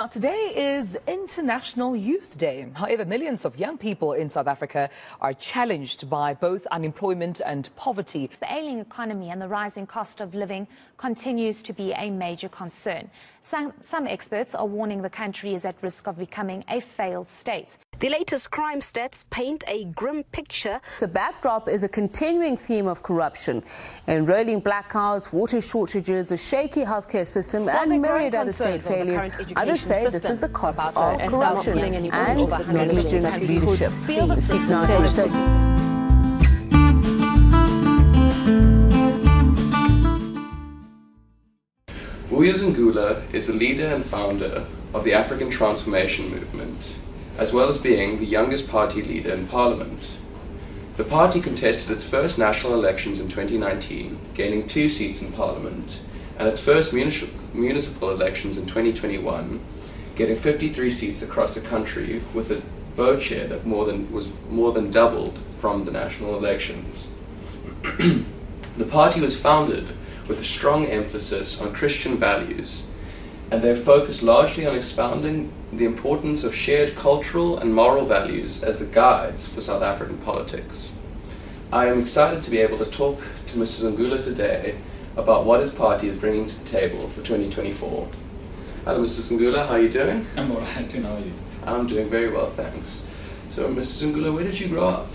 Now, Today is International Youth Day. However, millions of young people in South Africa are challenged by both unemployment and poverty. The ailing economy and the rising cost of living continues to be a major concern. Some, some experts are warning the country is at risk of becoming a failed state. The latest crime stats paint a grim picture. The backdrop is a continuing theme of corruption, enrolling blackouts, water shortages, a shaky healthcare system, While and myriad other state failures. Others say this is the cost of corruption and negligent leadership. Speak now to research. Vuyo Zungula is the leader and founder of the African Transformation Movement, as well as being the youngest party leader in parliament. The party contested its first national elections in 2019, gaining two seats in parliament, and its first munici- municipal elections in 2021, getting 53 seats across the country with a vote share that more than was more than doubled from the national elections. the party was founded with a strong emphasis on Christian values, and they're focused largely on expounding the importance of shared cultural and moral values as the guides for South African politics. I am excited to be able to talk to Mr. Zungula today about what his party is bringing to the table for 2024. Hello, Mr. Zungula, how are you doing? I'm alright, and how are you? I'm doing very well, thanks. So, Mr. Zungula, where did you grow up?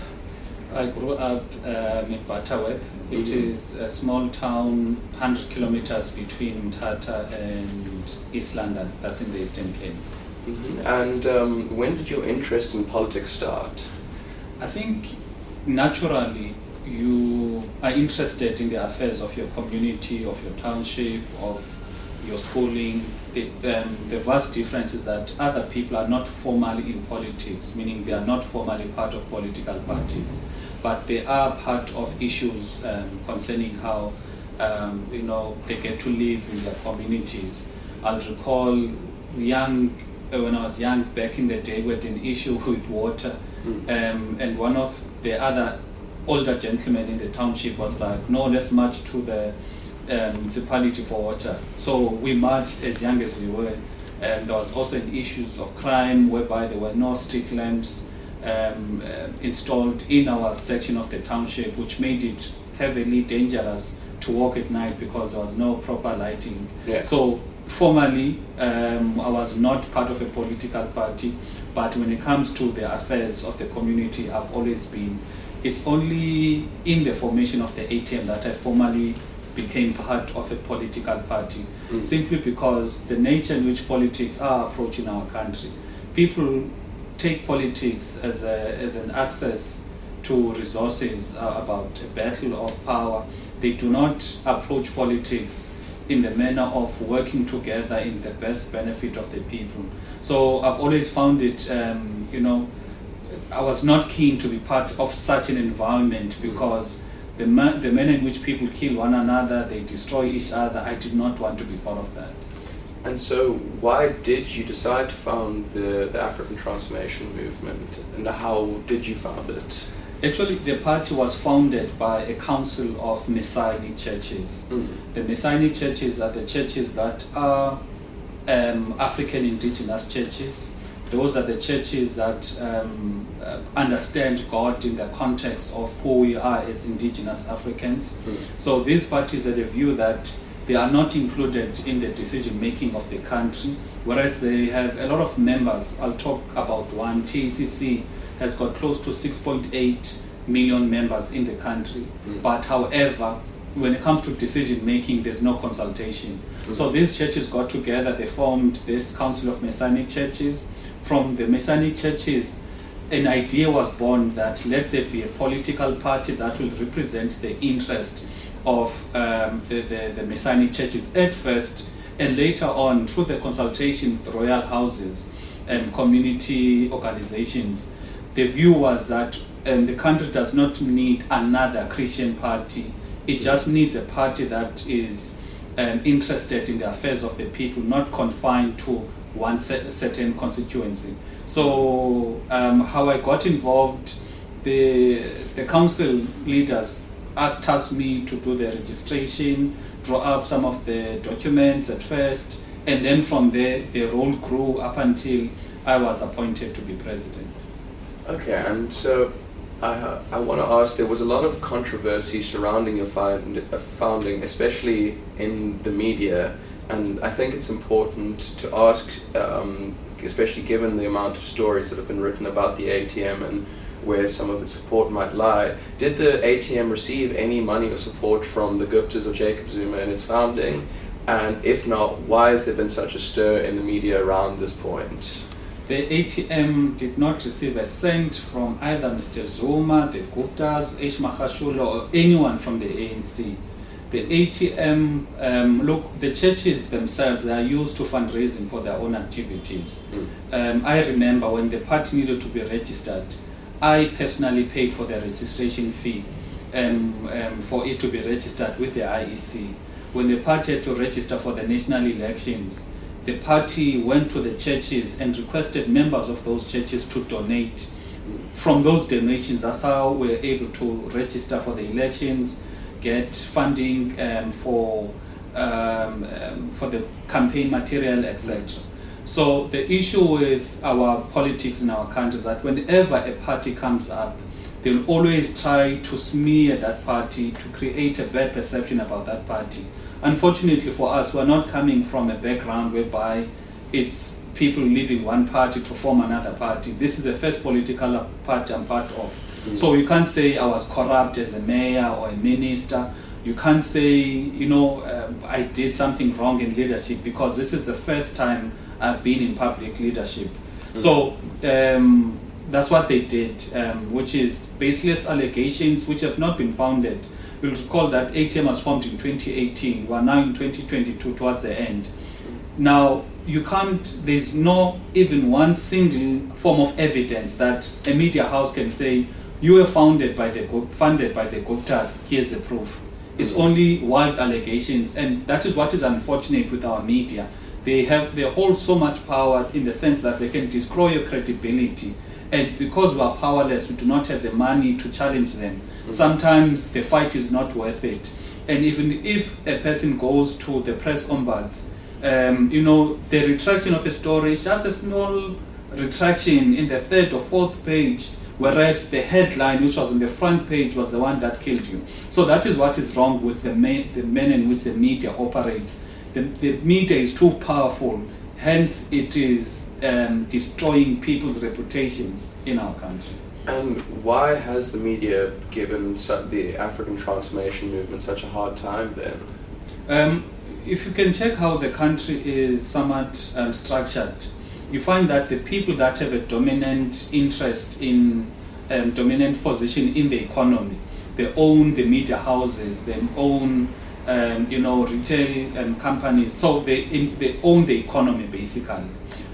I grew up um, in Butterworth, which Mhm. is a small town 100 kilometers between Tata and East London. That's in the Eastern Cape. Mhm. And um, when did your interest in politics start? I think naturally you are interested in the affairs of your community, of your township, of your schooling. The, um, the vast difference is that other people are not formally in politics, meaning they are not formally part of political parties, but they are part of issues um, concerning how um, you know they get to live in their communities. I'll recall young uh, when I was young back in the day, we had an issue with water, Mm. um, and one of the other older gentlemen in the township was like, "No, let's march to the um, municipality for water." So we marched as young as we were. And there was also an issues of crime whereby there were no street lamps um, uh, installed in our section of the township, which made it heavily dangerous to walk at night because there was no proper lighting. Yeah. So formally, um, I was not part of a political party, but when it comes to the affairs of the community, I've always been. It's only in the formation of the ATM that I formally became part of a political party, Mm. simply because the nature in which politics are approaching our country. People take politics as, a, as an access to resources uh, about a battle of power. They do not approach politics in the manner of working together in the best benefit of the people. So I've always found it, um, you know, I was not keen to be part of such an environment because the, the manner in which people kill one another, they destroy each other, I did not want to be part of that. And so, why did you decide to found the, the African Transformation Movement, and how did you found it? Actually, the party was founded by a council of Messianic churches. Mm. The Messianic churches are the churches that are um, African indigenous churches. Those are the churches that um, uh, understand God in the context of who we are as indigenous Africans. Mm. So these parties had a view that they are not included in the decision making of the country, whereas they have a lot of members. I'll talk about one. TCC has got close to 6.8 million members in the country, Mm. but however, when it comes to decision making, there's no consultation. So these churches got together, they formed this Council of Messianic Churches. From the Messianic churches, an idea was born that let there be a political party that will represent the interest of um, the, the, the Messianic churches at first, and later on, through the consultation with royal houses and community organizations, the view was that um, the country does not need another Christian party. It just needs a party that is um, interested in the affairs of the people, not confined to one cer- certain constituency. So, um, how I got involved, the the council leaders asked me to do the registration, draw up some of the documents at first, And then from there, the role grew up until I was appointed to be president. Okay, and so I, I want to ask there was a lot of controversy surrounding your uh, founding, especially in the media, and I think it's important to ask, um, especially given the amount of stories that have been written about the ATM and where some of its support might lie. Did the ATM receive any money or support from the Guptas or Jacob Zuma in its founding? And if not, why has there been such a stir in the media around this point? The ATM did not receive a cent from either Mr. Zuma, the Guptas, Ace Magashule, or anyone from the ANC. The ATM, um, look, the churches themselves, they are used to fundraising for their own activities. Mm. Um, I remember when the party needed to be registered, I personally paid for the registration fee um, um, for it to be registered with the IEC. When the party had to register for the national elections, the party went to the churches and requested members of those churches to donate. From those donations, that's how we were able to register for the elections, get funding um, for um, um, for the campaign material, etc. So the issue with our politics in our country is that whenever a party comes up, they'll always try to smear that party to create a bad perception about that party. Unfortunately for us, we're not coming from a background whereby it's people leaving one party to form another party. This is the first political party I'm part of. Mm. So you can't say I was corrupt as a mayor or a minister. You can't say, you know, um, I did something wrong in leadership because this is the first time I've been in public leadership. Mm. So um, that's what they did, um, which is baseless allegations which have not been founded. You'll recall that ATM was formed in 2018. We're now in 2022 towards the end. Now, you can't, there's no even one single form of evidence that a media house can say, you were founded by the, funded by the Guptas, here's the proof. It's mm. only wild allegations, and that is what is unfortunate with our media they have they hold so much power in the sense that they can destroy your credibility. And because we are powerless we do not have the money to challenge them. Mm-hmm. sometimes the fight is not worth it. And even if a person goes to the press ombuds um, you know the retraction of a story is just a small retraction in the third or fourth page whereas the headline which was on the front page was the one that killed you. So that is what is wrong with the, ma- the men in which the media operates the, the media is too powerful, hence it is um, destroying people's reputations in our country. And why has the media given the African transformation movement such a hard time then? Um, if you can check how the country is somewhat um, structured, you find that the people that have a dominant interest in um, dominant position in the economy, they own the media houses, they own um, you know, retail um, companies. So they, in, they own the economy basically.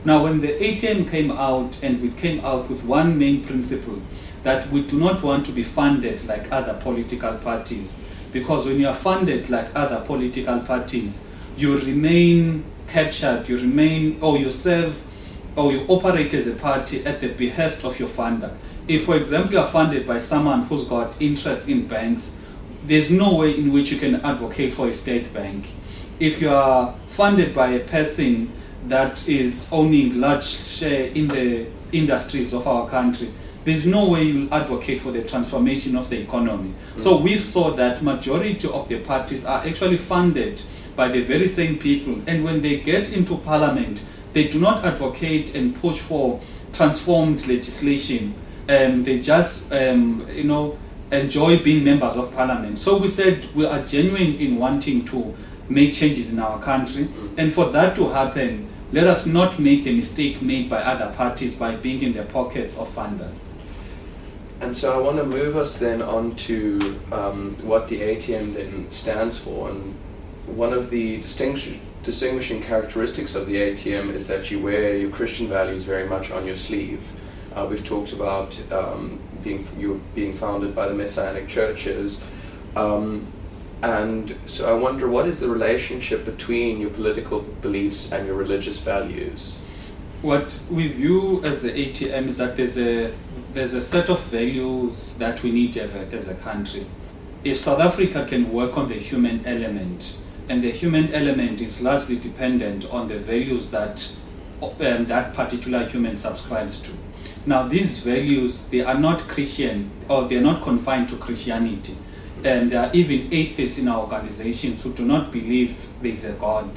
Now, when the ATM came out, and we came out with one main principle that we do not want to be funded like other political parties, because when you are funded like other political parties, you remain captured, you remain, or you serve, or you operate as a party at the behest of your funder. If, for example, you are funded by someone who's got interest in banks, there's no way in which you can advocate for a state bank. If you are funded by a person that is owning large share in the industries of our country, there's no way you'll advocate for the transformation of the economy. Mm. So we saw that majority of the parties are actually funded by the very same people, and when they get into parliament, they do not advocate and push for transformed legislation. Um, they just, um, you know, enjoy being members of parliament. So we said we are genuine in wanting to make changes in our country. And for that to happen, let us not make the mistake made by other parties by being in the pockets of funders. And so I want to move us then on to um, what the ATM then stands for. And one of the distinguishing characteristics of the ATM is that you wear your Christian values very much on your sleeve. Uh, we've talked about um, being you being founded by the Messianic churches. Um, and so I wonder what is the relationship between your political beliefs and your religious values? What we view as the ATM is that there's a there's a set of values that we need as a, as a country. If South Africa can work on the human element and the human element is largely dependent on the values that um, that particular human subscribes to. Now, these values they are not Christian or they are not confined to Christianity, and there are even atheists in our organizations who do not believe there is a God.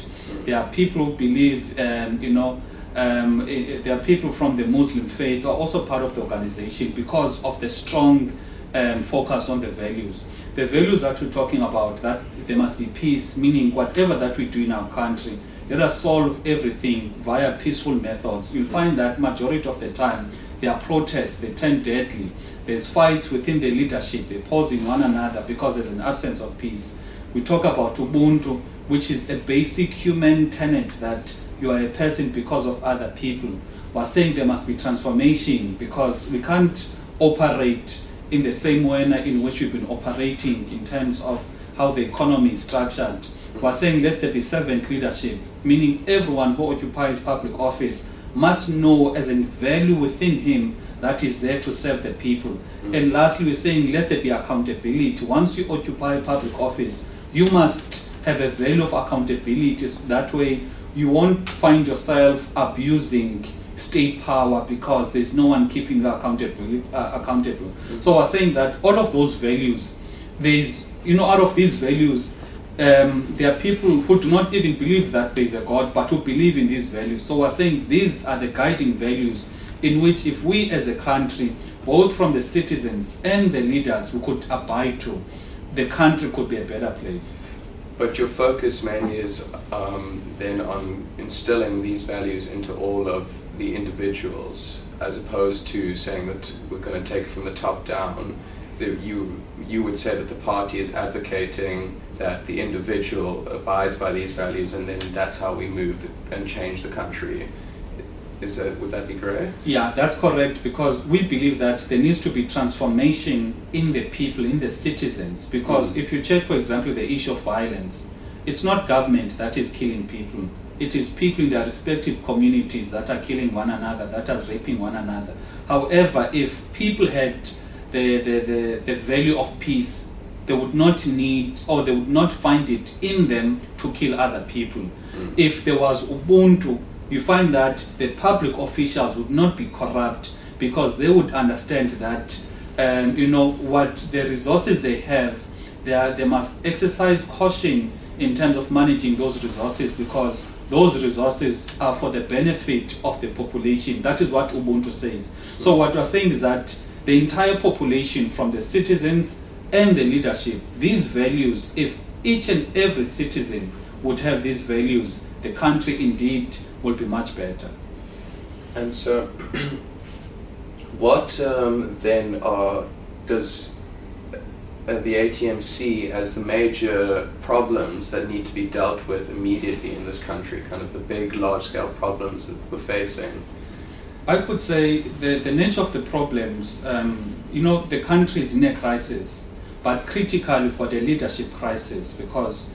There are people who believe, um, you know. Um, there are people from the Muslim faith who are also part of the organization because of the strong um, focus on the values the values that we're talking about, that there must be peace, meaning whatever that we do in our country, let us solve everything via peaceful methods. You'll find that majority of the time there are protests, they turn deadly. There's fights within the leadership, they're posing one another because there's an absence of peace. We talk about Ubuntu, which is a basic human tenet that you are a person because of other people. We're saying there must be transformation because we can't operate in the same manner in which we've been operating in terms of how the economy is structured. We're saying let there be servant leadership, meaning everyone who occupies public office must know as a value within him that is there to serve the people. Mm-hmm. And lastly, we're saying let there be accountability. Once you occupy public office, you must have a value of accountability. That way, you won't find yourself abusing state power because there's no one keeping you accountable. Uh, accountable. Mm-hmm. So we're saying that all of those values, there's you know out of these values, um, there are people who do not even believe that there is a God, but who believe in these values. So we're saying these are the guiding values in which, if we as a country, both from the citizens and the leaders, we could abide to, the country could be a better place. But your focus mainly is um, then on instilling these values into all of the individuals as opposed to saying that we're going to take it from the top down. So you you would say that the party is advocating that the individual abides by these values, and then that's how we move and change the country. Is that would that be correct? Yeah, that's correct because we believe that there needs to be transformation in the people, in the citizens. Because mm. if you check, for example, the issue of violence, it's not government that is killing people it is people in their respective communities that are killing one another, that are raping one another. However, if people had the, the, the, the value of peace, they would not need or they would not find it in them to kill other people. Mm. If there was Ubuntu, you find that the public officials would not be corrupt because they would understand that um, you know what the resources they have, they, are, they must exercise caution in terms of managing those resources because those resources are for the benefit of the population. That is what Ubuntu says. So what we're saying is that the entire population, from the citizens and the leadership, these values, if each and every citizen would have these values, the country indeed would be much better. And so, what um, then are, does uh, the ATM see as the major problems that need to be dealt with immediately in this country, kind of the big, large scale problems that we're facing? I could say the, the nature of the problems, um, you know, the country is in a crisis, but critically for the leadership crisis because,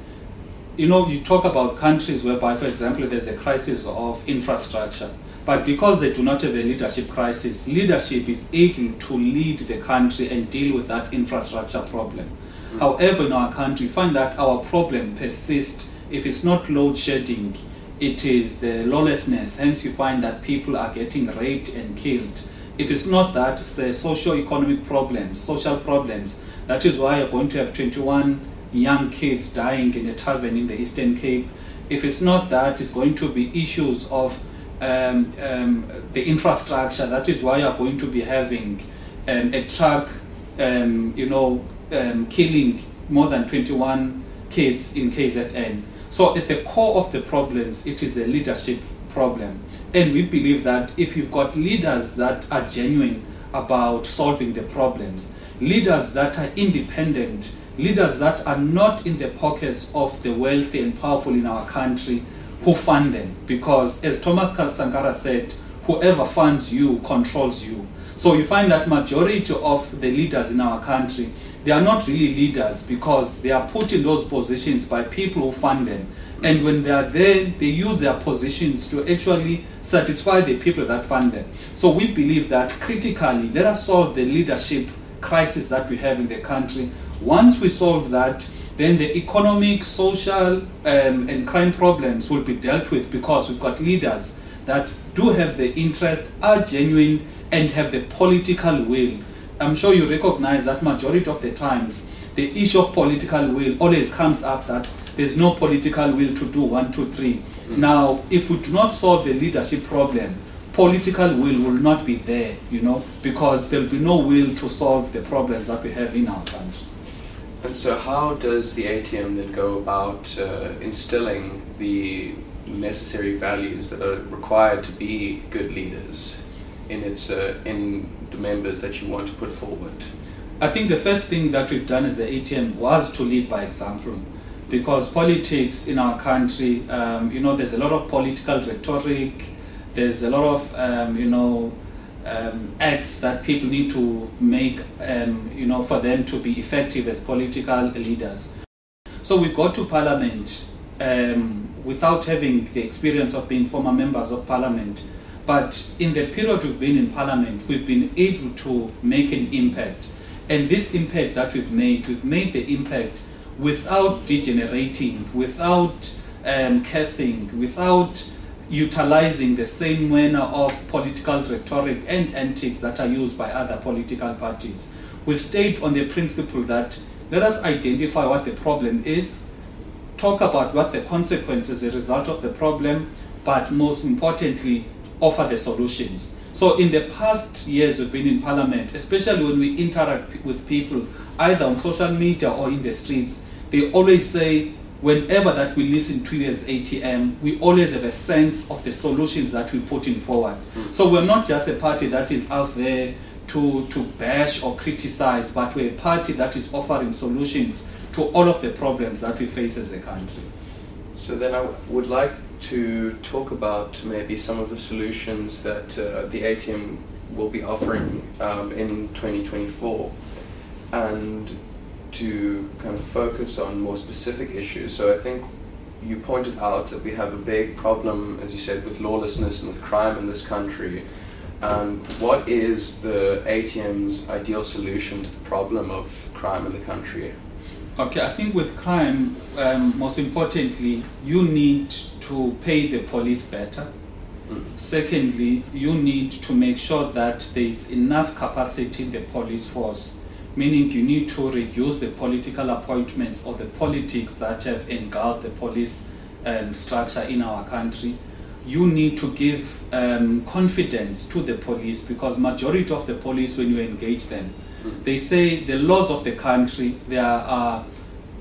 you know, you talk about countries whereby, for example, there's a crisis of infrastructure but because they do not have a leadership crisis, leadership is able to lead the country and deal with that infrastructure problem. Mm. However, in our country, we find that our problem persists. If it's not load shedding, it is the lawlessness. Hence, you find that people are getting raped and killed. If it's not that, it's the socio-economic problems, social problems. That is why you're going to have 21 young kids dying in a tavern in the Eastern Cape. If it's not that, it's going to be issues of um, um, the infrastructure. That is why you are going to be having um, a truck, um, you know, um, killing more than 21 kids in KZN. So at the core of the problems, it is the leadership problem. And we believe that if you've got leaders that are genuine about solving the problems, leaders that are independent, leaders that are not in the pockets of the wealthy and powerful in our country, who fund them because as Thomas Sankara said, whoever funds you controls you. So you find that majority of the leaders in our country, they are not really leaders because they are put in those positions by people who fund them. And when they are there, they use their positions to actually satisfy the people that fund them. So we believe that critically, let us solve the leadership crisis that we have in the country. Once we solve that, then the economic, social, um, and crime problems will be dealt with because we've got leaders that do have the interest, are genuine, and have the political will. I'm sure you recognize that majority of the times, the issue of political will always comes up that there's no political will to do one, two, three. Mm. Now, if we do not solve the leadership problem, political will will not be there, you know, because there'll be no will to solve the problems that we have in our country. And so, how does the ATM then go about uh, instilling the necessary values that are required to be good leaders in its uh, in the members that you want to put forward? I think the first thing that we've done as the ATM was to lead by example, because politics in our country, um, you know, there's a lot of political rhetoric, there's a lot of um, you know um, acts that people need to make, um, you know, for them to be effective as political leaders. So we got to Parliament um, without having the experience of being former members of Parliament. But in the period we've been in Parliament, we've been able to make an impact. And this impact that we've made, we've made the impact without degenerating, without um, cursing, without utilizing the same manner of political rhetoric and antics that are used by other political parties. We've stayed on the principle that let us identify what the problem is, talk about what the consequences a result of the problem, but most importantly, offer the solutions. So, in the past years we've been in Parliament, especially when we interact with people either on social media or in the streets, they always say, whenever that we listen to you as ATM, we always have a sense of the solutions that we're putting forward. Mm. So we're not just a party that is out there to, to bash or criticize, but we're a party that is offering solutions to all of the problems that we face as a country. So then I would like to talk about maybe some of the solutions that uh, the ATM will be offering um, in 2024. And to kind of focus on more specific issues. So I think you pointed out that we have a big problem, as you said, with lawlessness and with crime in this country. And what is the ATM's ideal solution to the problem of crime in the country? Okay, I think with crime, um, most importantly, you need to pay the police better. Mm. Secondly, you need to make sure that there is enough capacity in the police force meaning you need to reduce the political appointments or the politics that have engulfed the police um, structure in our country. You need to give um, confidence to the police because majority of the police, when you engage them, mm. they say the laws of the country they are,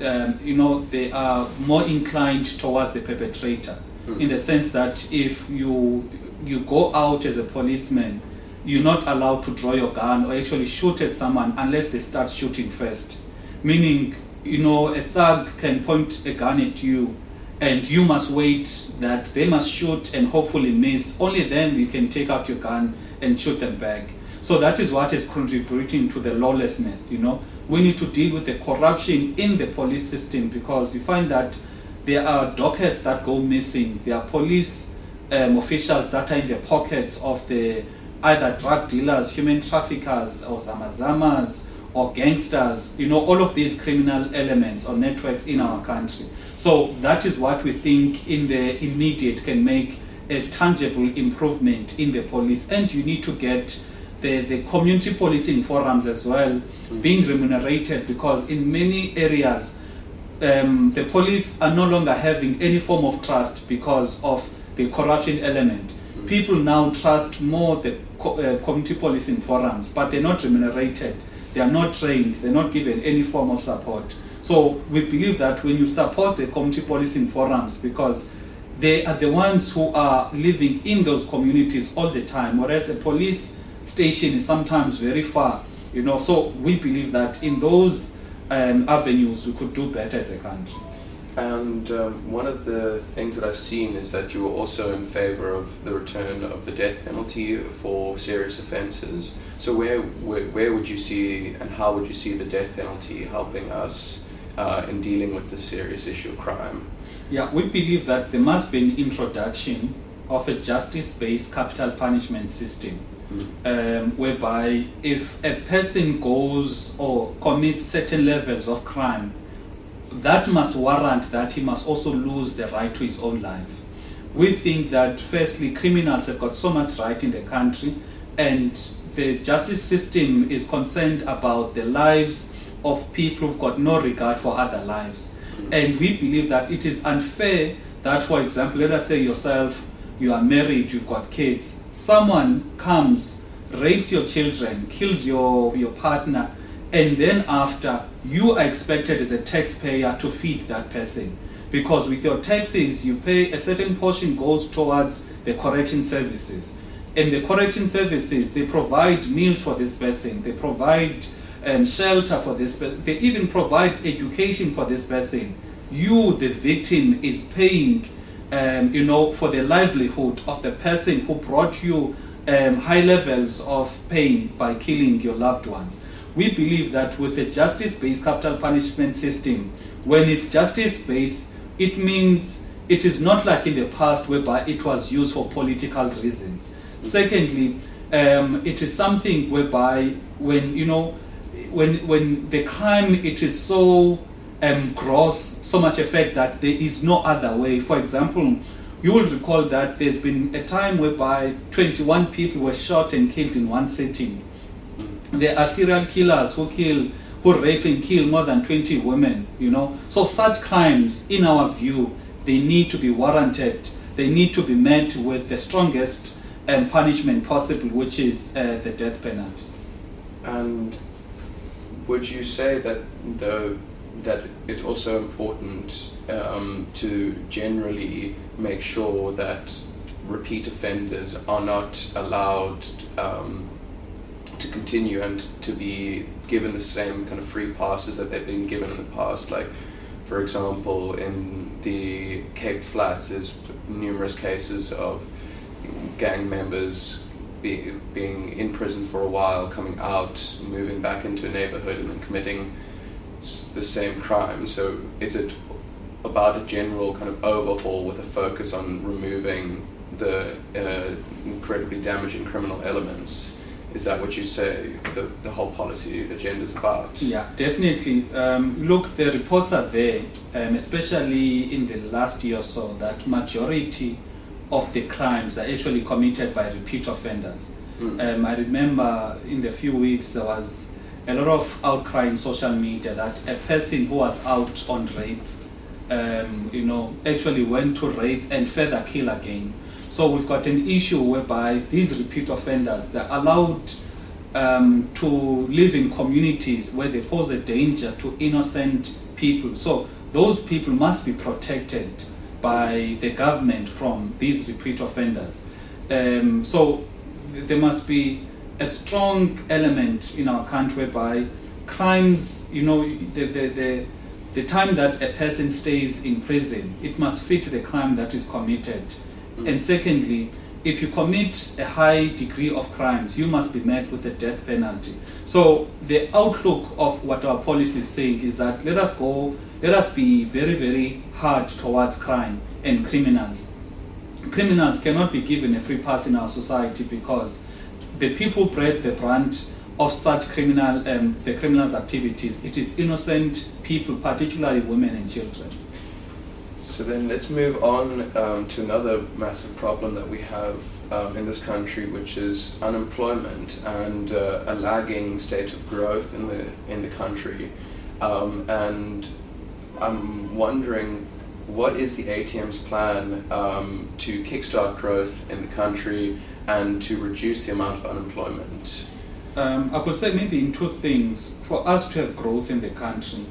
um, you know, they are more inclined towards the perpetrator, mm. in the sense that if you you go out as a policeman you're not allowed to draw your gun or actually shoot at someone unless they start shooting first. Meaning, you know, a thug can point a gun at you and you must wait that they must shoot and hopefully miss. Only then you can take out your gun and shoot them back. So that is what is contributing to the lawlessness, you know. We need to deal with the corruption in the police system because you find that there are dockets that go missing. There are police um, officials that are in the pockets of the either drug dealers, human traffickers, or zamazamas, or gangsters, you know, all of these criminal elements or networks in our country. So that is what we think in the immediate can make a tangible improvement in the police. And you need to get the, the community policing forums as well mm-hmm. being remunerated because in many areas um, the police are no longer having any form of trust because of the corruption element. Mm-hmm. People now trust more the uh, community policing forums, but they're not remunerated, they are not trained, they're not given any form of support. So we believe that when you support the community policing forums, because they are the ones who are living in those communities all the time, whereas a police station is sometimes very far, you know. So we believe that in those um, avenues we could do better as a country. And um, one of the things that I've seen is that you are also in favor of the return of the death penalty for serious offences. So where, where, where would you see and how would you see the death penalty helping us uh, in dealing with the serious issue of crime? Yeah, we believe that there must be an introduction of a justice-based capital punishment system. Mm. Um, whereby if a person goes or commits certain levels of crime that must warrant that he must also lose the right to his own life. We think that, firstly, criminals have got so much right in the country, and the justice system is concerned about the lives of people who've got no regard for other lives. And we believe that it is unfair that, for example, let us say yourself, you are married, you've got kids, someone comes, rapes your children, kills your, your partner, and then after, you are expected as a taxpayer to feed that person. Because with your taxes, you pay a certain portion goes towards the correction services. And the correction services, they provide meals for this person, they provide um, shelter for this person, they even provide education for this person. You, the victim, is paying um, you know, for the livelihood of the person who brought you um, high levels of pain by killing your loved ones. We believe that with a justice-based capital punishment system, when it's justice-based, it means it is not like in the past whereby it was used for political reasons. Secondly, um, it is something whereby when you know when when the crime it is so um, gross, so much effect that there is no other way. For example, you will recall that there's been a time whereby 21 people were shot and killed in one sitting. There are serial killers who kill, who rape and kill more than 20 women, you know. So such crimes, in our view, they need to be warranted. They need to be met with the strongest um, punishment possible, which is uh, the death penalty. And would you say that the that it's also important um, to generally make sure that repeat offenders are not allowed um, to continue and to be given the same kind of free passes that they've been given in the past. Like, for example, in the Cape Flats, there's numerous cases of gang members be, being in prison for a while, coming out, moving back into a neighborhood, and then committing the same crime. So is it about a general kind of overhaul with a focus on removing the uh, incredibly damaging criminal elements? Is that what you say the, the whole policy agenda is about? Yeah, definitely. Um, look, the reports are there, um, especially in the last year or so, that majority of the crimes are actually committed by repeat offenders. Mm. Um, I remember in the few weeks there was a lot of outcry in social media that a person who was out on rape, um, you know, actually went to rape and further kill again. So we've got an issue whereby these repeat offenders they're allowed um, to live in communities where they pose a danger to innocent people. So those people must be protected by the government from these repeat offenders. Um, so there must be a strong element in our country whereby crimes, you know, the, the, the, the time that a person stays in prison, it must fit the crime that is committed. Mm. And secondly, if you commit a high degree of crimes, you must be met with a death penalty. So the outlook of what our policy is saying is that let us go, let us be very, very hard towards crime and criminals. Criminals cannot be given a free pass in our society because the people bread the brunt of such criminal um, the criminals' activities. It is innocent people, particularly women and children. So then let's move on um, to another massive problem that we have um, in this country, which is unemployment and uh, a lagging state of growth in the in the country. Um, and I'm wondering, what is the ATM's plan um, to kickstart growth in the country? and to reduce the amount of unemployment? Um, I could say maybe in two things. For us to have growth in the country,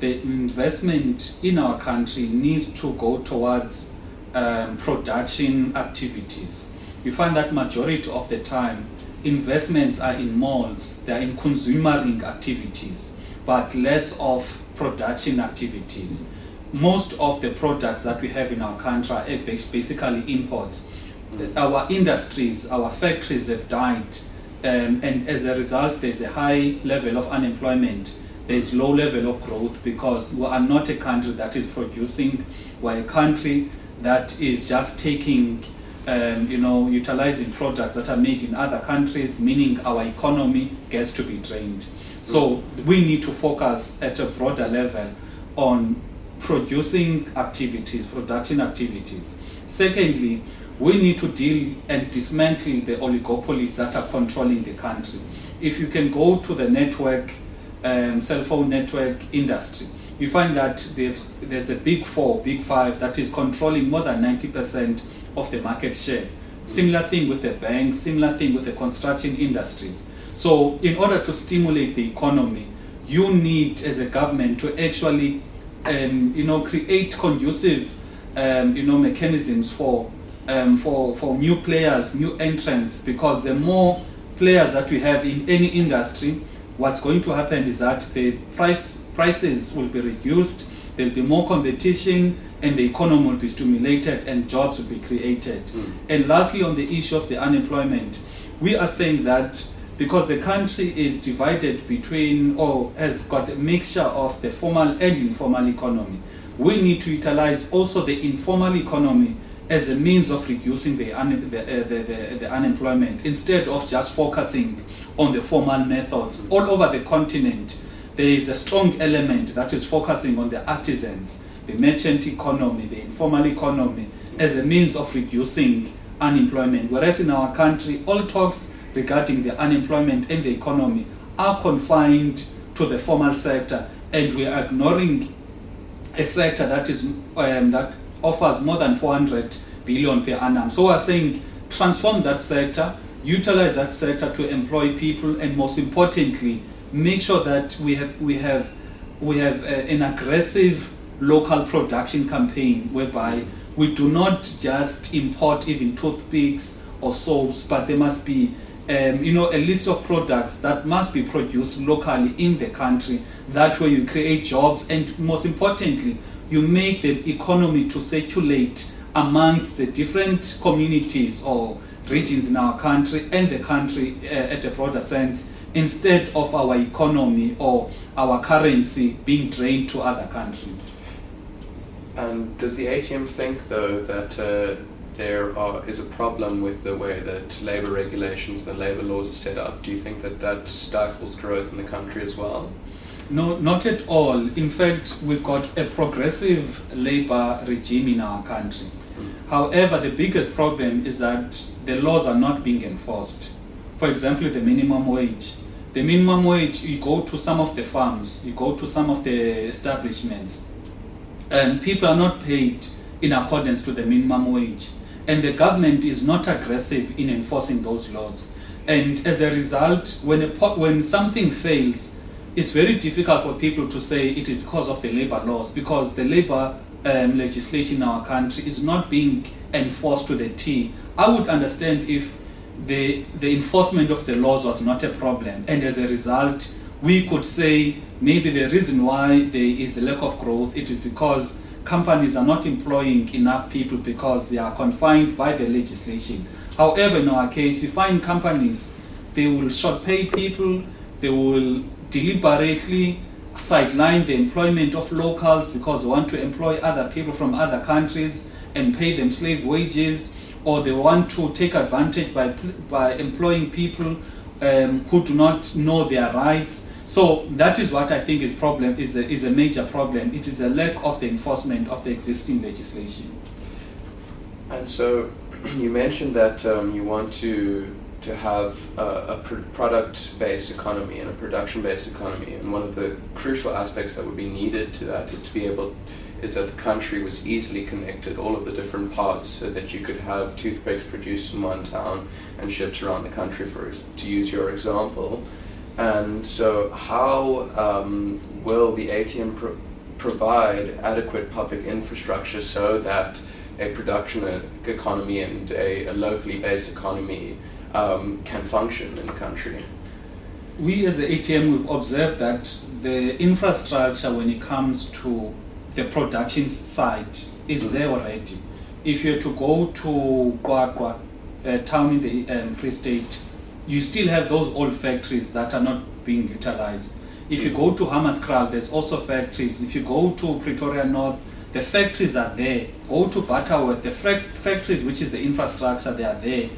the investment in our country needs to go towards um, production activities. You find that majority of the time, investments are in malls, they are in consumering activities, but less of production activities. Most of the products that we have in our country are basically imports our industries, our factories have died, um, and as a result, there's a high level of unemployment. There's low level of growth because we are not a country that is producing. We're a country that is just taking, um, you know, utilizing products that are made in other countries, meaning our economy gets to be drained. So we need to focus at a broader level on producing activities, production activities. Secondly, we need to deal and dismantle the oligopolies that are controlling the country. If you can go to the network, um, cell phone network industry, you find that there's, a big four, big five that is controlling more than 90% of the market share. Similar thing with the banks, similar thing with the construction industries. So, in order to stimulate the economy, you need, as a government, to actually, um, you know, create conducive, um, you know, mechanisms for, um, for for new players, new entrants. Because the more players that we have in any industry, what's going to happen is that the price prices will be reduced, there'll be more competition, and the economy will be stimulated and jobs will be created. Mm. And lastly, on the issue of the unemployment, we are saying that because the country is divided between or has got a mixture of the formal and informal economy, we need to utilize also the informal economy as a means of reducing the, un- the, uh, the, the, the, unemployment instead of just focusing on the formal methods. All over the continent, there is a strong element that is focusing on the artisans, the merchant economy, the informal economy, as a means of reducing unemployment. Whereas in our country, all talks regarding the unemployment and the economy are confined to the formal sector, and we are ignoring a sector that is um, that offers more than 400 billion per annum. So we're saying transform that sector, utilize that sector to employ people, and most importantly, make sure that we have we have we have uh, an aggressive local production campaign whereby we do not just import even toothpicks or soaps, but there must be um, you know, a list of products that must be produced locally in the country. That way, you create jobs, and most importantly, you make the economy to circulate amongst the different communities or regions in our country and the country uh, at a broader sense instead of our economy or our currency being drained to other countries. And does the ATM think, though, that uh, there are, is a problem with the way that labour regulations and labour laws are set up? Do you think that that stifles growth in the country as well? No, not at all. In fact, we've got a progressive labour regime in our country. Mm. However, the biggest problem is that the laws are not being enforced. For example, the minimum wage. The minimum wage, you go to some of the farms, you go to some of the establishments, and people are not paid in accordance to the minimum wage. And the government is not aggressive in enforcing those laws. And as a result, when, a, when something fails, it's very difficult for people to say it is because of the labor laws, because the labor um, legislation in our country is not being enforced to the T. I would understand if the, the enforcement of the laws was not a problem. And as a result, we could say maybe the reason why there is a lack of growth, it is because companies are not employing enough people because they are confined by the legislation. However, in our case, you find companies, they will short pay people, they will deliberately sideline the employment of locals because they want to employ other people from other countries and pay them slave wages or they want to take advantage by, by employing people um, who do not know their rights. So that is what I think is problem is a, is a major problem. It is a lack of the enforcement of the existing legislation. And so you mentioned that um, you want to to have a, a product-based economy and a production-based economy, and one of the crucial aspects that would be needed to that is to be able is that the country was easily connected, all of the different parts, so that you could have toothpicks produced in one town and shipped around the country, for to use your example. And so, how um, will the ATM pro- provide adequate public infrastructure so that a production economy and a, a locally based economy um, can function in the country? We as the ATM, we've observed that the infrastructure when it comes to the production side is mm-hmm. there already. If you're to go to QwaQwa, a town in the um, Free State, you still have those old factories that are not being utilized. If you go to Hammanskraal, there's also factories. If you go to Pretoria North, the factories are there. Go to Butterworth, the factories, which is the infrastructure, they are there.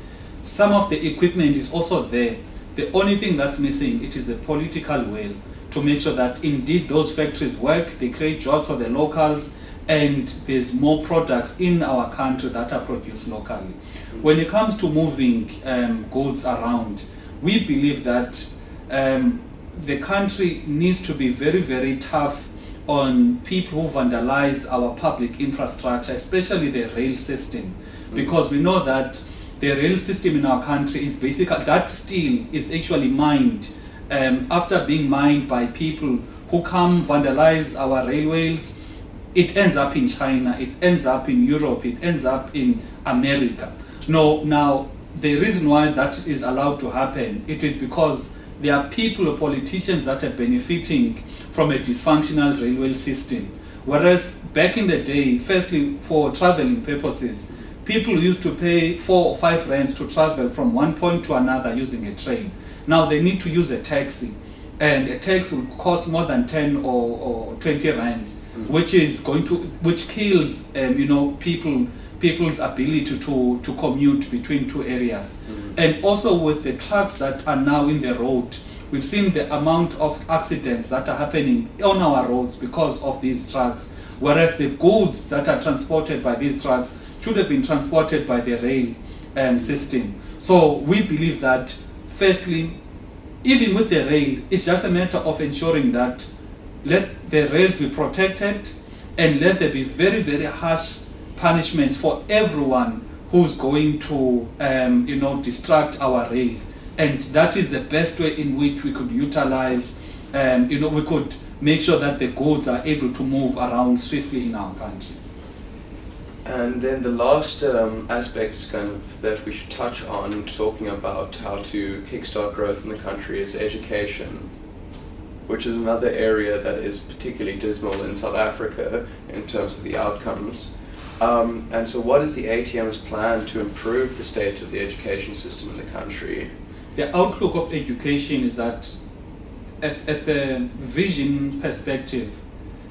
Some of the equipment is also there. The only thing that's missing it is the political will to make sure that indeed those factories work, they create jobs for the locals, and there's more products in our country that are produced locally. When it comes to moving um, goods around, we believe that um, the country needs to be very, very tough on people who vandalize our public infrastructure, especially the rail system, mm-hmm. because we know that the rail system in our country is basically that steel is actually mined um, after being mined by people who come vandalize our railways. It ends up in China, it ends up in Europe, it ends up in America. No, now the reason why that is allowed to happen, it is because there are people or politicians that are benefiting from a dysfunctional railway system. Whereas back in the day, firstly for traveling purposes, people used to pay four or five rands to travel from one point to another using a train. Now they need to use a taxi, and a taxi will cost more than 10 or, or 20 rands, mm. which is going to, which kills, um, you know, people people's ability to, to commute between two areas. Mm. And also with the trucks that are now in the road, we've seen the amount of accidents that are happening on our roads because of these trucks, whereas the goods that are transported by these trucks should have been transported by the rail um, system. So we believe that, firstly, even with the rail, it's just a matter of ensuring that let the rails be protected and let there be very, very harsh punishments for everyone who's going to, um, you know, distract our rails. And that is the best way in which we could utilize, um, you know, we could make sure that the goods are able to move around swiftly in our country. And then the last um, aspect kind of that we should touch on, talking about how to kickstart growth in the country, is education, which is another area that is particularly dismal in South Africa in terms of the outcomes. Um, and so, what is the ATM's plan to improve the state of the education system in the country? The outlook of education is that, at, at the vision perspective.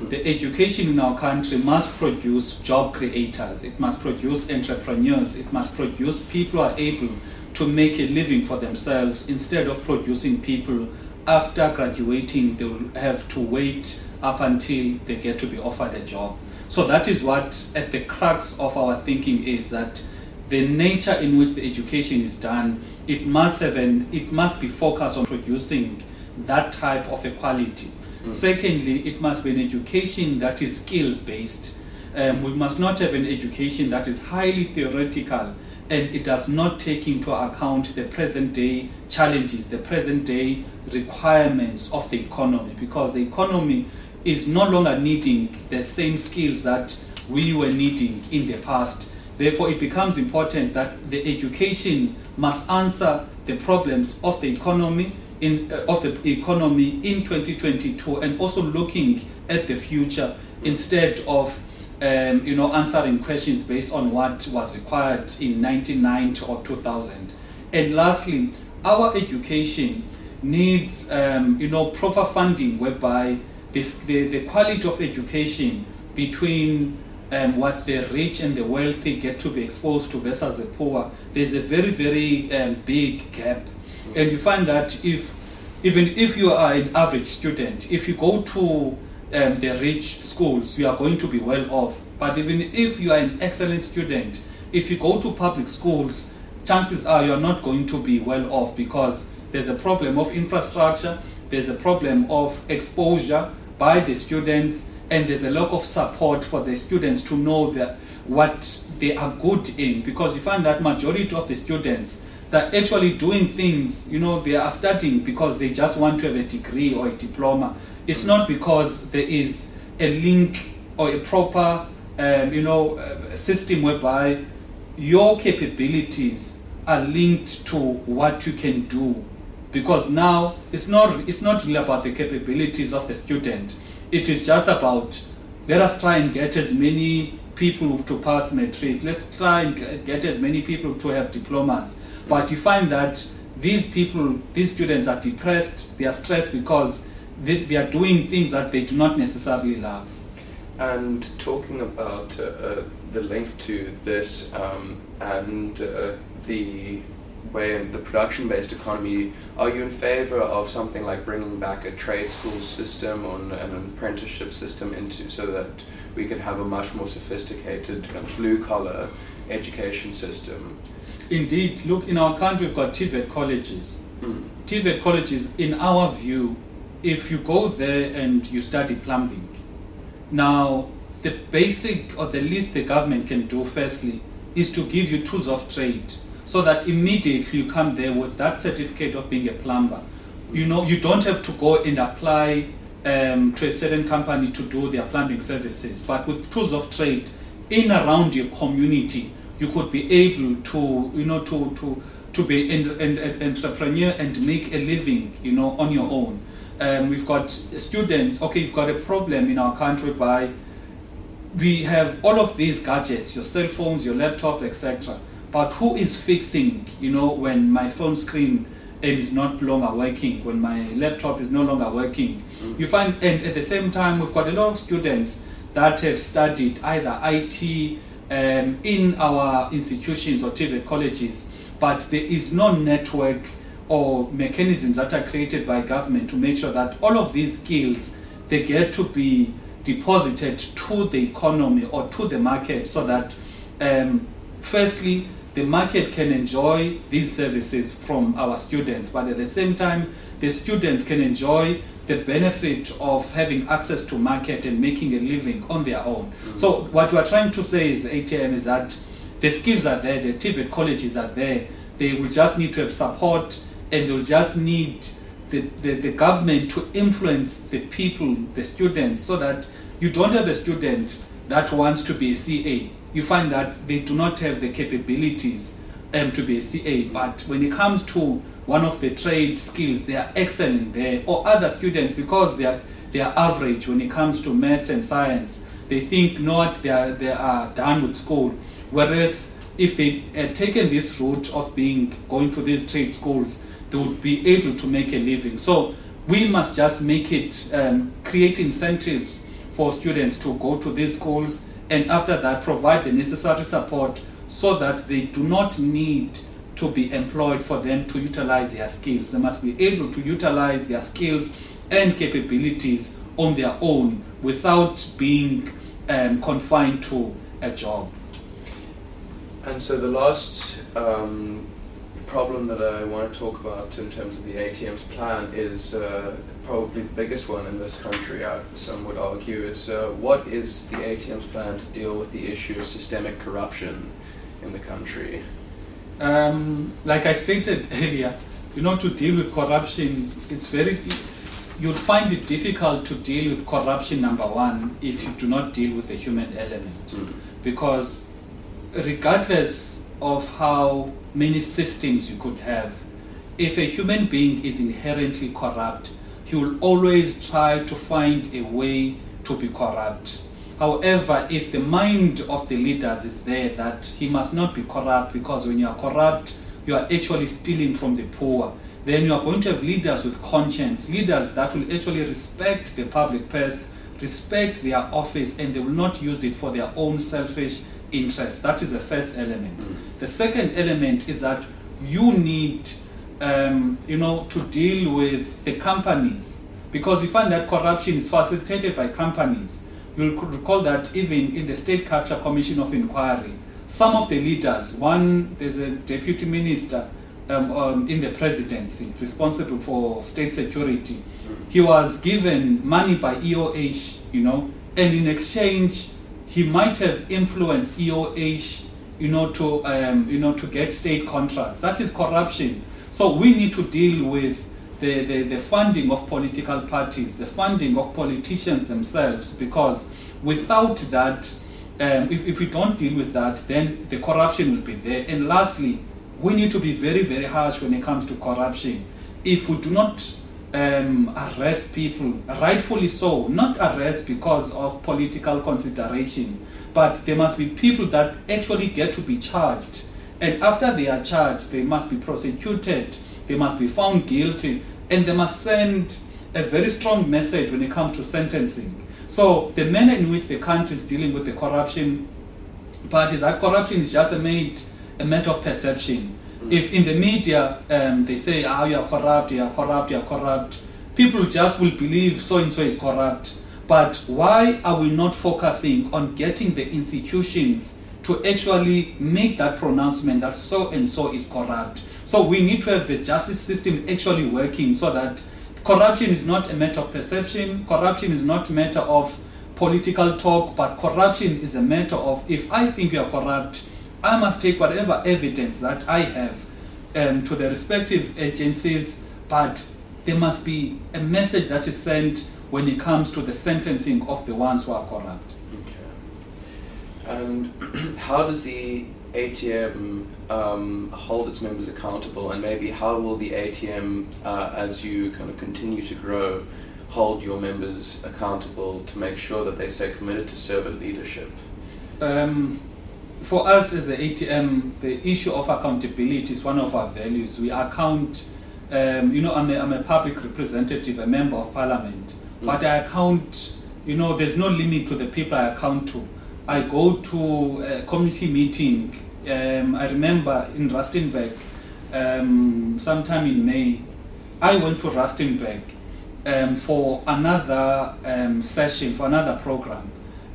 The education in our country must produce job creators, it must produce entrepreneurs, it must produce people who are able to make a living for themselves instead of producing people after graduating, they will have to wait up until they get to be offered a job. So that is what at the crux of our thinking is that the nature in which the education is done, it must have an, it must be focused on producing that type of equality. Mm. Secondly, it must be an education that is skill based. Um, we must not have an education that is highly theoretical and it does not take into account the present day challenges, the present day requirements of the economy, because the economy is no longer needing the same skills that we were needing in the past. Therefore, it becomes important that the education must answer the problems of the economy in uh, of the economy in 2022 and also looking at the future instead of um, you know answering questions based on what was required in 1990 or 2000. And lastly, our education needs um, you know proper funding whereby this, the, the quality of education between um, what the rich and the wealthy get to be exposed to versus the poor, there's a very, very um, big gap. And you find that if, even if you are an average student, if you go to um, the rich schools, you are going to be well off. But even if you are an excellent student, if you go to public schools, chances are you are not going to be well off because there's a problem of infrastructure, there's a problem of exposure, by the students and there's a lack of support for the students to know that what they are good in because you find that majority of the students that actually doing things you know they are studying because they just want to have a degree or a diploma. It's not because there is a link or a proper um, you know uh, system whereby your capabilities are linked to what you can do. Because now it's not it's not really about the capabilities of the student. It is just about let us try and get as many people to pass matric. Let's try and get as many people to have diplomas but you find that these people these students are depressed they are stressed because this, they are doing things that they do not necessarily love and talking about uh, uh, the link to this um, and uh, the way in the production-based economy, are you in favor of something like bringing back a trade school system or an, apprenticeship system into so that we can have a much more sophisticated kind of blue-collar education system? Indeed, look, in our country we've got TVET colleges. Mm. TVET colleges, in our view, if you go there and you study plumbing, now the basic or the least the government can do firstly is to give you tools of trade so that immediately you come there with that certificate of being a plumber. You know, you don't have to go and apply um, to a certain company to do their plumbing services, but with tools of trade in around your community, you could be able to, you know, to to to be an, an, an entrepreneur and make a living, you know, on your own. Um, we've got students. Okay, you've got a problem in our country by we have all of these gadgets, your cell phones, your laptop, etc. But who is fixing, you know, when my phone screen is not longer working, when my laptop is no longer working? Mm. You find, and at the same time, we've got a lot of students that have studied either IT um, in our institutions or TVET colleges, but there is no network or mechanisms that are created by government to make sure that all of these skills they get to be deposited to the economy or to the market so that um, firstly the market can enjoy these services from our students but at the same time the students can enjoy the benefit of having access to market and making a living on their own mm-hmm. so what we're trying to say is atm is that the skills are there the TVET colleges are there they will just need to have support and they'll just need the, the, the government to influence the people, the students, so that you don't have a student that wants to be a CA. You find that they do not have the capabilities um, to be a CA. But when it comes to one of the trade skills, they are excellent there. Or other students, because they are, they are average when it comes to maths and science, they think not they are, they are done with school. Whereas if they had taken this route of being going to these trade schools, they would be able to make a living. So we must just make it, um, create incentives for students to go to these schools and after that provide the necessary support so that they do not need to be employed for them to utilize their skills. They must be able to utilize their skills and capabilities on their own without being um, confined to a job. And so the last um, problem that I want to talk about in terms of the ATM's plan is uh, probably the biggest one in this country, uh, some would argue, is uh, what is the ATM's plan to deal with the issue of systemic corruption in the country? Um, like I stated earlier, you know, to deal with corruption, it's very, you'll find it difficult to deal with corruption, number one, if you do not deal with the human element. Mm. Because regardless of how many systems you could have. If a human being is inherently corrupt, he will always try to find a way to be corrupt. However, if the mind of the leaders is there that he must not be corrupt because when you are corrupt, you are actually stealing from the poor, then you are going to have leaders with conscience, leaders that will actually respect the public purse, respect their office, and they will not use it for their own selfish interests. That is the first element. The second element is that you need, um, you know, to deal with the companies because we find that corruption is facilitated by companies. You'll recall that even in the State Capture Commission of Inquiry, some of the leaders, one, there's a deputy minister um, um, in the presidency responsible for state security. He was given money by EOH, you know, and in exchange, he might have influenced EOH, you know, to um, you know to get state contracts. That is corruption. So we need to deal with the, the, the funding of political parties, the funding of politicians themselves, because without that, um, if, if we don't deal with that, then the corruption will be there. And lastly, we need to be very, very harsh when it comes to corruption. If we do not um, arrest people, rightfully so, not arrest because of political consideration, but there must be people that actually get to be charged. And after they are charged, they must be prosecuted, they must be found guilty, and they must send a very strong message when it comes to sentencing. So the manner in which the country is dealing with the corruption part is that corruption is just a, made, a matter of perception If in the media um, they say, ah, you are corrupt, you are corrupt, you are corrupt, people just will believe so and so is corrupt. But why are we not focusing on getting the institutions to actually make that pronouncement that so and so is corrupt? So we need to have the justice system actually working so that corruption is not a matter of perception, corruption is not a matter of political talk, but corruption is a matter of if I think you are corrupt, I must take whatever evidence that I have um, to the respective agencies, but there must be a message that is sent when it comes to the sentencing of the ones who are corrupt. Okay. And how does the ATM um, hold its members accountable, and maybe how will the ATM, uh, as you kind of continue to grow, hold your members accountable to make sure that they stay committed to servant leadership? Um, for us as the ATM, the issue of accountability is one of our values. We account, um, you know, I'm a, I'm a public representative, a member of parliament, mm. but I account, you know, there's no limit to the people I account to. I go to a community meeting. Um, I remember in Rustenburg, um, sometime in May, I went to Rustenburg um, for another um, session, for another program,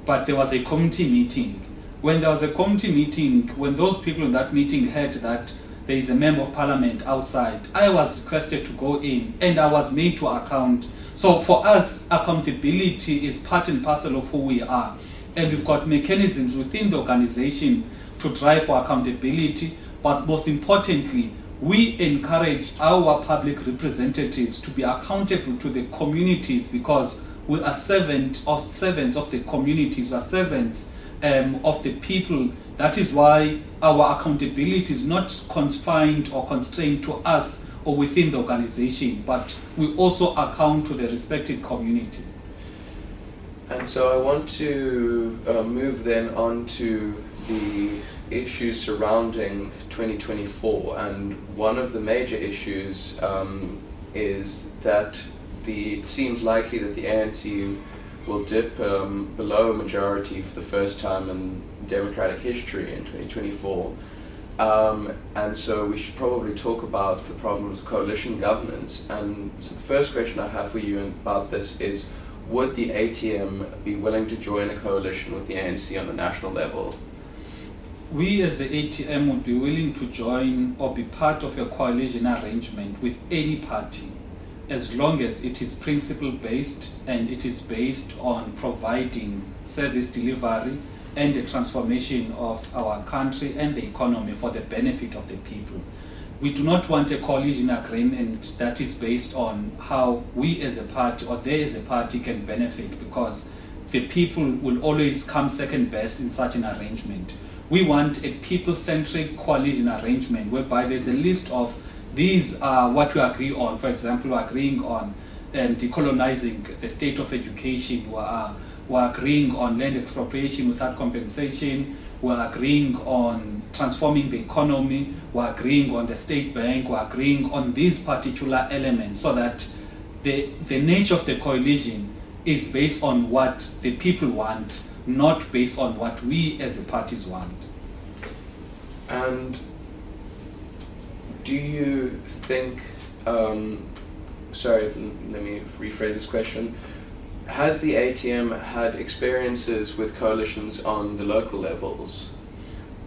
but there was a community meeting when there was a committee meeting, when those people in that meeting heard that there is a member of parliament outside, I was requested to go in and I was made to account. So for us, accountability is part and parcel of who we are. And we've got mechanisms within the organization to drive for accountability, but most importantly, we encourage our public representatives to be accountable to the communities because we are servants of servants of the communities, we are servants um, of the people. That is why our accountability is not confined or constrained to us or within the organization, but we also account to the respective communities. And so I want to uh, move then on to the issues surrounding 2024. And one of the major issues um, is that the, it seems likely that the ANC will dip um, below a majority for the first time in democratic history in 2024. Um, and so we should probably talk about the problems of coalition governance. And so the first question I have for you about this is would the ATM be willing to join a coalition with the ANC on the national level? We as the ATM would be willing to join or be part of a coalition arrangement with any party as long as it is principle based and it is based on providing service delivery and the transformation of our country and the economy for the benefit of the people. We do not want a coalition agreement that is based on how we as a party or they as a party can benefit because the people will always come second best in such an arrangement. We want a people centric coalition arrangement whereby there's a list of these are what we agree on. For example, we're agreeing on um, decolonizing the state of education. We're, we're agreeing on land expropriation without compensation. We're agreeing on transforming the economy. We're agreeing on the state bank. We're agreeing on these particular elements so that the, the nature of the coalition is based on what the people want, not based on what we as the parties want. And do you think, um, sorry, let me rephrase this question. Has the ATM had experiences with coalitions on the local levels?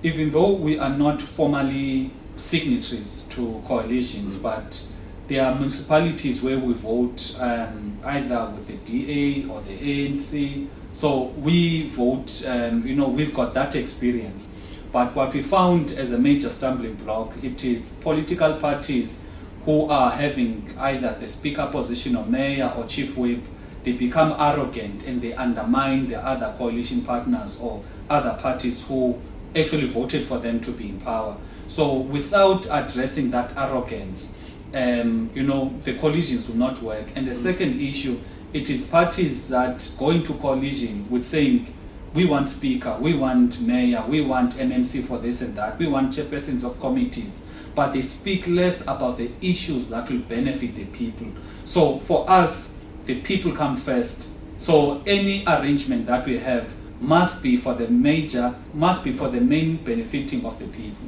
Even though we are not formally signatories to coalitions, mm. but there are municipalities where we vote um, either with the DA or the ANC. So we vote, um, you know, we've got that experience. But what we found as a major stumbling block, it is political parties who are having either the speaker position or mayor or chief whip, they become arrogant and they undermine the other coalition partners or other parties who actually voted for them to be in power. So without addressing that arrogance, um, you know, the coalitions will not work. And the mm. second issue, it is parties that go into coalition with saying we want speaker, we want mayor, we want MMC for this and that, we want chairpersons of committees, but they speak less about the issues that will benefit the people. So for us, the people come first. So any arrangement that we have must be for the major, must be for the main benefiting of the people.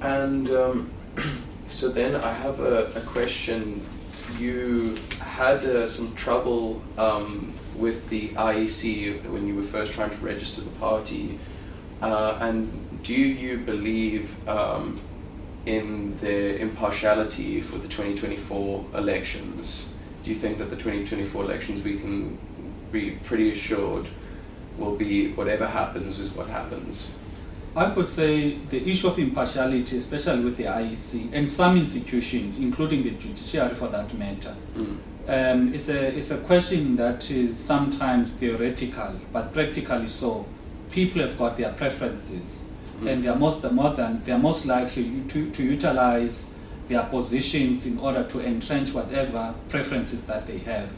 And um, so then I have a, a question. You had uh, some trouble um, with the IEC when you were first trying to register the party. Uh, and do you believe um, in their impartiality for the 2024 elections? Do you think that the 2024 elections we can be pretty assured will be whatever happens is what happens? I would say the issue of impartiality, especially with the IEC and some institutions, including the judiciary for that matter, mm. um, it's, a, it's a question that is sometimes theoretical, but practically so. People have got their preferences, mm. and they are most, more than, they are most likely to, to utilize their positions in order to entrench whatever preferences that they have.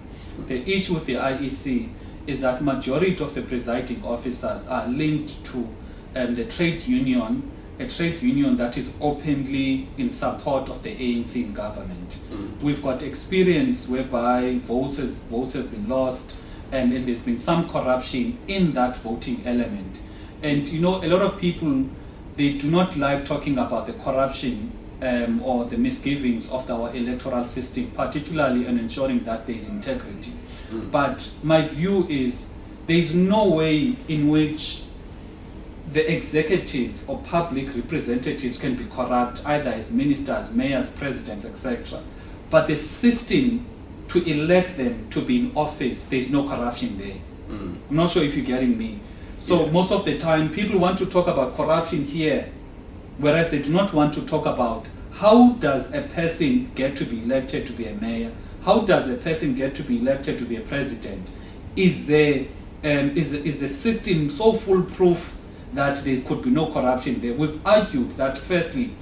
The issue with the IEC is that majority of the presiding officers are linked to um, the trade union, a trade union that is openly in support of the ANC in government. Mm. We've got experience whereby votes, has, votes have been lost and, and there's been some corruption in that voting element. And you know, a lot of people, they do not like talking about the corruption um, or the misgivings of our electoral system, particularly in ensuring that there is integrity. Mm. But my view is there is no way in which the executive or public representatives can be corrupt either as ministers, mayors, presidents, etc. But the system to elect them to be in office, there's no corruption there. Mm. I'm not sure if you're getting me. So yeah. most of the time, people want to talk about corruption here, whereas they do not want to talk about how does a person get to be elected to be a mayor? How does a person get to be elected to be a president? Is there um, is, is the system so foolproof that there could be no corruption there. We've argued that firstly,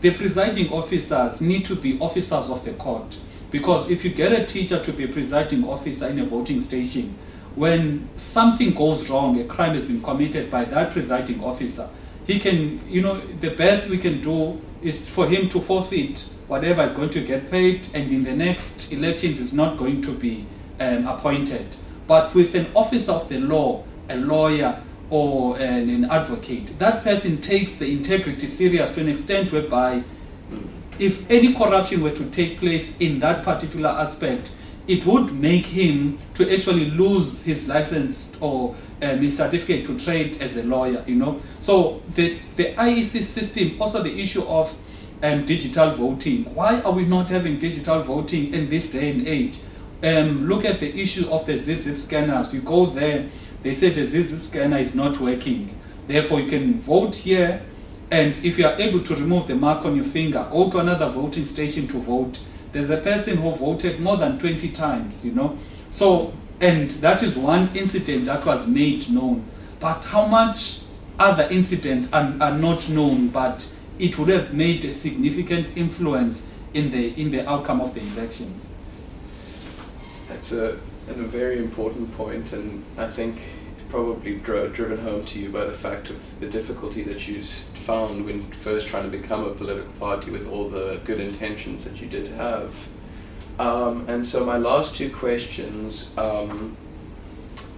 the presiding officers need to be officers of the court. Because if you get a teacher to be a presiding officer in a voting station, when something goes wrong, a crime has been committed by that presiding officer, he can, you know, the best we can do is for him to forfeit whatever is going to get paid, and in the next elections is not going to be um, appointed. But with an officer of the law, a lawyer, or an, an advocate, that person takes the integrity serious to an extent whereby if any corruption were to take place in that particular aspect, it would make him to actually lose his license or um, his certificate to trade as a lawyer, you know. So the, the IEC system, also the issue of um, digital voting. Why are we not having digital voting in this day and age? Um, look at the issue of the zip zip scanners. You go there, they say the zip scanner is not working. Therefore, you can vote here, and if you are able to remove the mark on your finger, go to another voting station to vote. There's a person who voted more than 20 times, you know. So, and that is one incident that was made known. But how much other incidents are, are not known, but it would have made a significant influence in the in the outcome of the elections. That's a a very important point, and I think probably dro- driven home to you by the fact of the difficulty that you found when first trying to become a political party with all the good intentions that you did have. Um, and so, my last two questions. Um,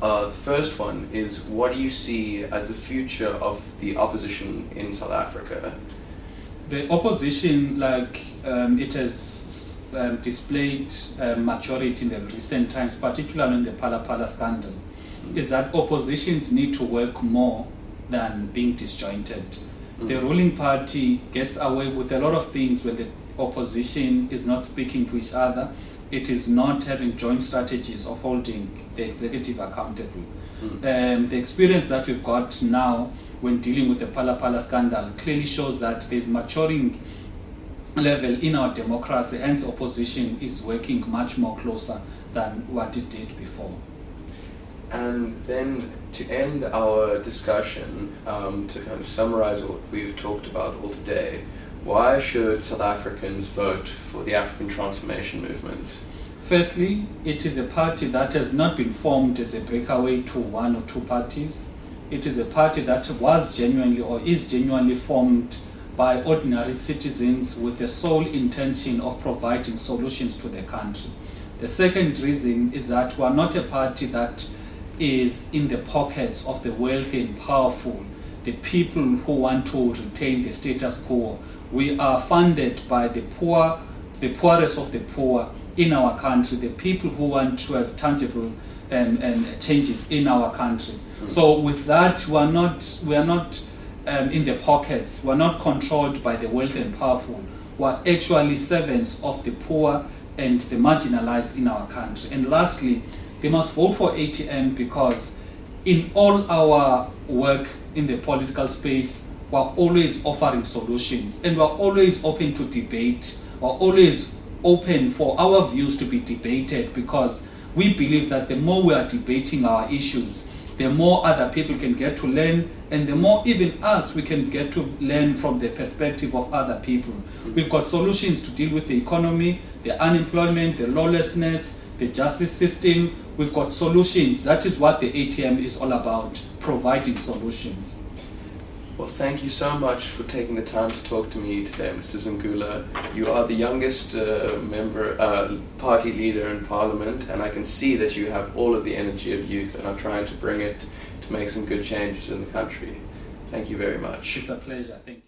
uh, the first one is what do you see as the future of the opposition in South Africa? The opposition, like um, it has um, displayed um, maturity in the recent times, particularly in the Phala scandal, mm. is that oppositions need to work more than being disjointed. Mm. The ruling party gets away with a lot of things when the opposition is not speaking to each other. It is not having joint strategies of holding the executive accountable. Mm. Um, the experience that we've got now when dealing with the Phala scandal clearly shows that there's maturing level in our democracy, hence opposition is working much more closer than what it did before. And then to end our discussion, um, to kind of summarize what we've talked about all today, why should South Africans vote for the African Transformation Movement? Firstly, it is a party that has not been formed as a breakaway to one or two parties. It is a party that was genuinely or is genuinely formed by ordinary citizens with the sole intention of providing solutions to the country. The second reason is that we are not a party that is in the pockets of the wealthy and powerful. the people who want to retain the status quo. We are funded by the poor, the poorest of the poor in our country, the people who want to have tangible um, um, changes in our country. Mm. So with that, we are not, we are not um, in the pockets. We are not controlled by the wealthy and powerful. We are actually servants of the poor and the marginalized in our country. And lastly, they must vote for ATM because in all our work in the political space, we're always offering solutions and we're always open to debate. We're always open for our views to be debated because we believe that the more we are debating our issues, the more other people can get to learn, and the more even us we can get to learn from the perspective of other people. We've got solutions to deal with the economy, the unemployment, the lawlessness, the justice system. We've got solutions. That is what the ATM is all about, providing solutions. Well, thank you so much for taking the time to talk to me today, Mr. Zungula. You are the youngest uh, member, uh, party leader in Parliament, and I can see that you have all of the energy of youth and are trying to bring it to make some good changes in the country. Thank you very much. It's a pleasure. Thank